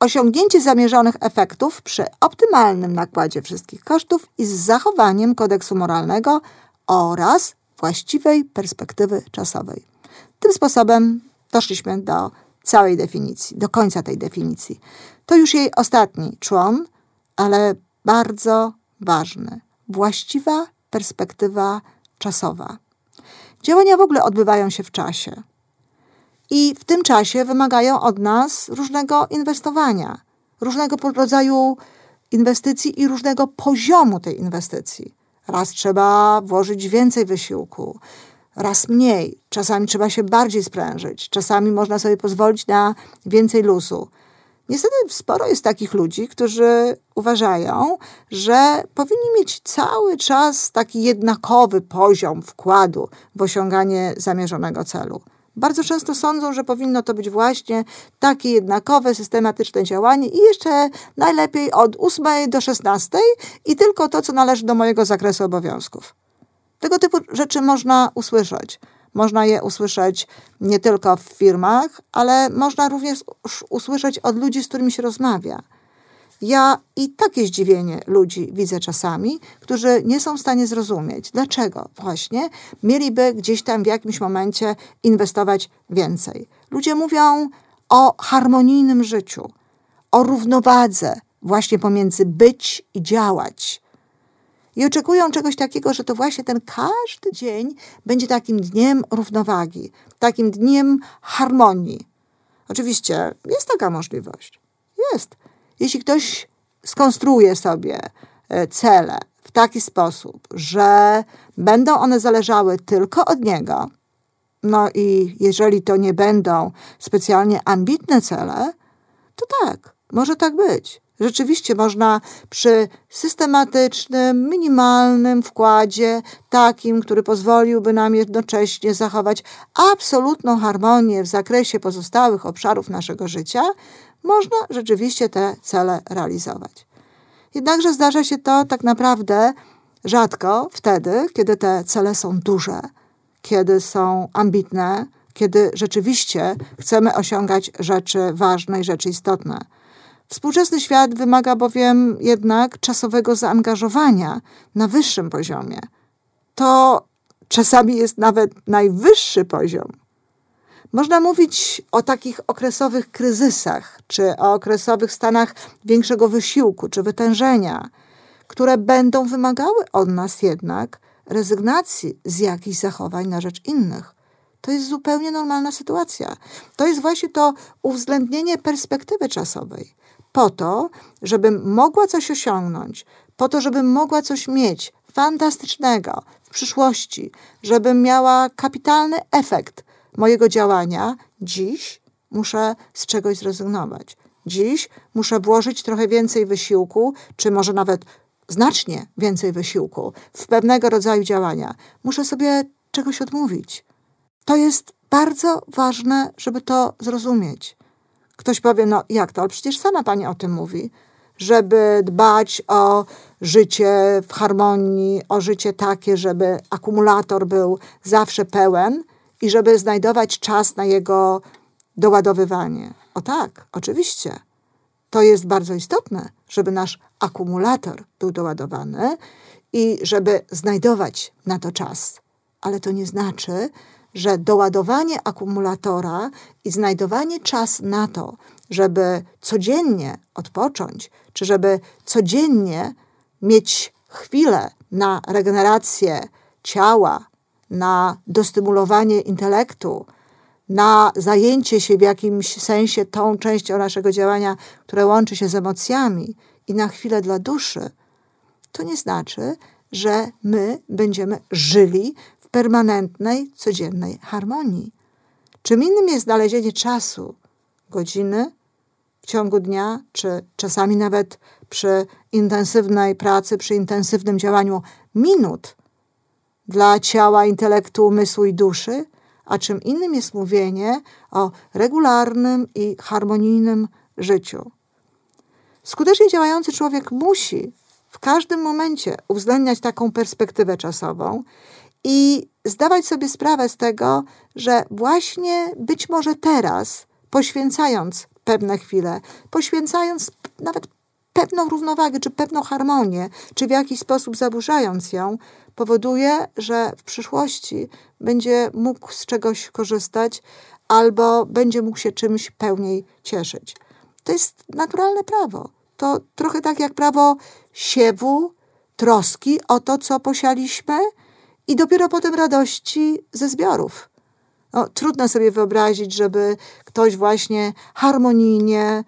osiągnięcie zamierzonych efektów przy optymalnym nakładzie wszystkich kosztów i z zachowaniem kodeksu moralnego oraz właściwej perspektywy czasowej. Tym sposobem doszliśmy do całej definicji, do końca tej definicji. To już jej ostatni człon, ale bardzo ważny. Właściwa perspektywa czasowa. Działania w ogóle odbywają się w czasie. I w tym czasie wymagają od nas różnego inwestowania, różnego rodzaju inwestycji i różnego poziomu tej inwestycji. Raz trzeba włożyć więcej wysiłku, raz mniej. Czasami trzeba się bardziej sprężyć, czasami można sobie pozwolić na więcej luzu. Niestety sporo jest takich ludzi, którzy uważają, że powinni mieć cały czas taki jednakowy poziom wkładu w osiąganie zamierzonego celu. Bardzo często sądzą, że powinno to być właśnie takie jednakowe, systematyczne działanie i jeszcze najlepiej od 8 do 16 i tylko to, co należy do mojego zakresu obowiązków. Tego typu rzeczy można usłyszeć. Można je usłyszeć nie tylko w firmach, ale można również usłyszeć od ludzi, z którymi się rozmawia. Ja i takie zdziwienie ludzi widzę czasami, którzy nie są w stanie zrozumieć, dlaczego właśnie mieliby gdzieś tam w jakimś momencie inwestować więcej. Ludzie mówią o harmonijnym życiu, o równowadze właśnie pomiędzy być i działać. I oczekują czegoś takiego, że to właśnie ten każdy dzień będzie takim dniem równowagi, takim dniem harmonii. Oczywiście jest taka możliwość. Jest. Jeśli ktoś skonstruuje sobie e, cele w taki sposób, że będą one zależały tylko od niego, no i jeżeli to nie będą specjalnie ambitne cele, to tak, może tak być. Rzeczywiście można przy systematycznym, minimalnym wkładzie, takim, który pozwoliłby nam jednocześnie zachować absolutną harmonię w zakresie pozostałych obszarów naszego życia, można rzeczywiście te cele realizować. Jednakże zdarza się to tak naprawdę rzadko wtedy, kiedy te cele są duże, kiedy są ambitne, kiedy rzeczywiście chcemy osiągać rzeczy ważne i rzeczy istotne. Współczesny świat wymaga bowiem jednak czasowego zaangażowania na wyższym poziomie. To czasami jest nawet najwyższy poziom. Można mówić o takich okresowych kryzysach, czy o okresowych stanach większego wysiłku czy wytężenia, które będą wymagały od nas jednak rezygnacji z jakichś zachowań na rzecz innych. To jest zupełnie normalna sytuacja. To jest właśnie to uwzględnienie perspektywy czasowej. Po to, żebym mogła coś osiągnąć, po to, żebym mogła coś mieć fantastycznego w przyszłości, żebym miała kapitalny efekt mojego działania, dziś muszę z czegoś zrezygnować. Dziś muszę włożyć trochę więcej wysiłku, czy może nawet znacznie więcej wysiłku w pewnego rodzaju działania. Muszę sobie czegoś odmówić. To jest bardzo ważne, żeby to zrozumieć. Ktoś powie, no jak to, ale przecież sama pani o tym mówi, żeby dbać o życie w harmonii, o życie takie, żeby akumulator był zawsze pełen i żeby znajdować czas na jego doładowywanie. O tak, oczywiście. To jest bardzo istotne, żeby nasz akumulator był doładowany i żeby znajdować na to czas. Ale to nie znaczy, że doładowanie akumulatora i znajdowanie czas na to, żeby codziennie odpocząć, czy żeby codziennie mieć chwilę na regenerację ciała, na dostymulowanie intelektu, na zajęcie się w jakimś sensie tą częścią naszego działania, które łączy się z emocjami i na chwilę dla duszy, to nie znaczy, że my będziemy żyli w permanentnej, codziennej harmonii. Czym innym jest znalezienie czasu, godziny w ciągu dnia, czy czasami nawet przy intensywnej pracy, przy intensywnym działaniu minut dla ciała, intelektu, umysłu i duszy, a czym innym jest mówienie o regularnym i harmonijnym życiu. Skutecznie działający człowiek musi w każdym momencie uwzględniać taką perspektywę czasową i zdawać sobie sprawę z tego, że właśnie być może teraz, poświęcając pewne chwile, poświęcając nawet pewną równowagę, czy pewną harmonię, czy w jakiś sposób zaburzając ją, powoduje, że w przyszłości będzie mógł z czegoś korzystać albo będzie mógł się czymś pełniej cieszyć. To jest naturalne prawo. To trochę tak jak prawo siewu, troski o to, co posialiśmy i dopiero potem radości ze zbiorów. No, trudno sobie wyobrazić, żeby ktoś właśnie harmonijnie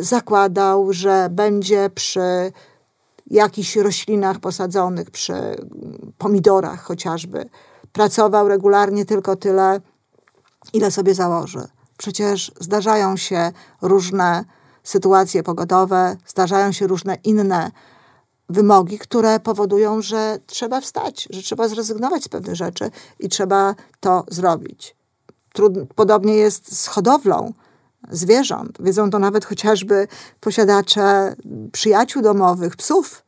zakładał, że będzie przy jakichś roślinach posadzonych, przy pomidorach chociażby, pracował regularnie tylko tyle, ile sobie założy. Przecież zdarzają się różne sytuacje pogodowe, zdarzają się różne inne wymogi, które powodują, że trzeba wstać, że trzeba zrezygnować z pewnych rzeczy i trzeba to zrobić. Podobnie jest z hodowlą zwierząt. Wiedzą to nawet chociażby posiadacze przyjaciół domowych, psów,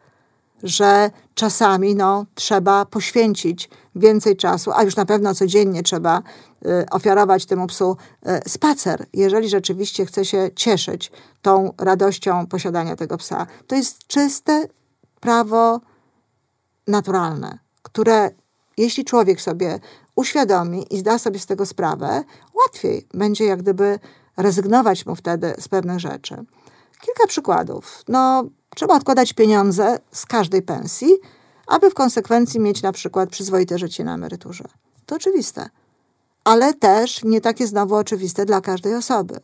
że czasami no, trzeba poświęcić więcej czasu, a już na pewno codziennie trzeba y, ofiarować temu psu y, spacer, jeżeli rzeczywiście chce się cieszyć tą radością posiadania tego psa. To jest czyste prawo naturalne, które jeśli człowiek sobie uświadomi i zda sobie z tego sprawę, łatwiej będzie jak gdyby rezygnować mu wtedy z pewnych rzeczy. Kilka przykładów. No, trzeba odkładać pieniądze z każdej pensji, aby w konsekwencji mieć na przykład przyzwoite życie na emeryturze. To oczywiste. Ale też nie takie znowu oczywiste dla każdej osoby.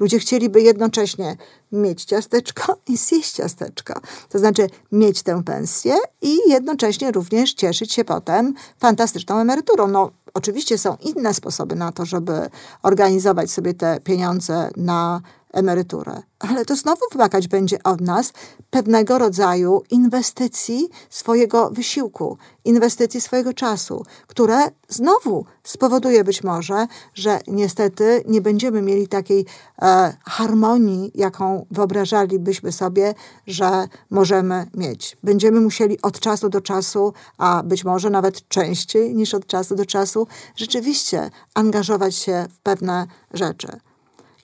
Ludzie chcieliby jednocześnie mieć ciasteczko i zjeść ciasteczko. To znaczy mieć tę pensję i jednocześnie również cieszyć się potem fantastyczną emeryturą. No, oczywiście są inne sposoby na to, żeby organizować sobie te pieniądze na emeryturę. Ale to znowu wymagać będzie od nas pewnego rodzaju inwestycji swojego wysiłku, inwestycji swojego czasu, które znowu spowoduje być może, że niestety nie będziemy mieli takiej e, harmonii, jaką wyobrażalibyśmy sobie, że możemy mieć. Będziemy musieli od czasu do czasu, a być może nawet częściej niż od czasu do czasu, rzeczywiście angażować się w pewne rzeczy.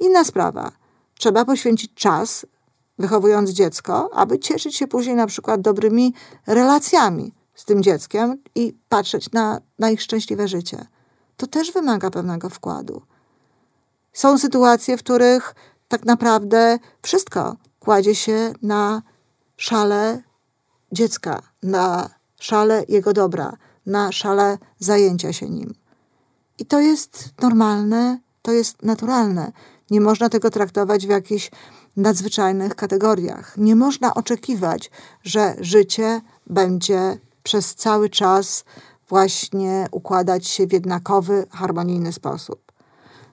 Inna sprawa trzeba poświęcić czas, wychowując dziecko, aby cieszyć się później na przykład dobrymi relacjami z tym dzieckiem i patrzeć na, na ich szczęśliwe życie. To też wymaga pewnego wkładu. Są sytuacje, w których tak naprawdę wszystko kładzie się na szale dziecka, na szale jego dobra, na szale zajęcia się nim. I to jest normalne, to jest naturalne. Nie można tego traktować w jakichś nadzwyczajnych kategoriach. Nie można oczekiwać, że życie będzie przez cały czas właśnie układać się w jednakowy, harmonijny sposób.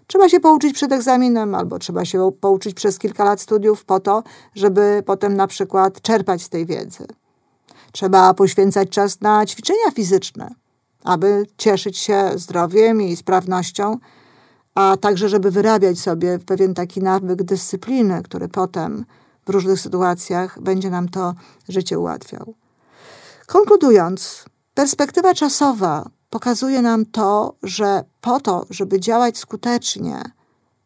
Trzeba się pouczyć przed egzaminem, albo trzeba się pouczyć przez kilka lat studiów po to, żeby potem na przykład czerpać z tej wiedzy. Trzeba poświęcać czas na ćwiczenia fizyczne, aby cieszyć się zdrowiem i sprawnością, a także żeby wyrabiać sobie pewien taki nawyk dyscypliny, który potem w różnych sytuacjach będzie nam to życie ułatwiał. Konkludując, perspektywa czasowa pokazuje nam to, że po to, żeby działać skutecznie,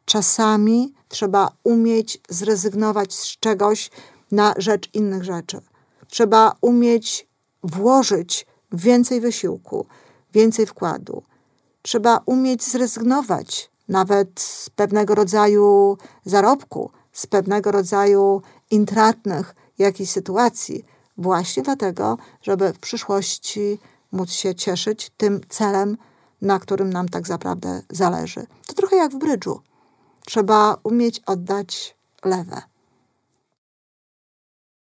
czasami trzeba umieć zrezygnować z czegoś na rzecz innych rzeczy. Trzeba umieć włożyć więcej wysiłku, więcej wkładu. Trzeba umieć zrezygnować nawet z pewnego rodzaju zarobku, z pewnego rodzaju intratnych jakichś sytuacji, właśnie dlatego, żeby w przyszłości móc się cieszyć tym celem, na którym nam tak naprawdę zależy. To trochę jak w brydżu. Trzeba umieć oddać lewe.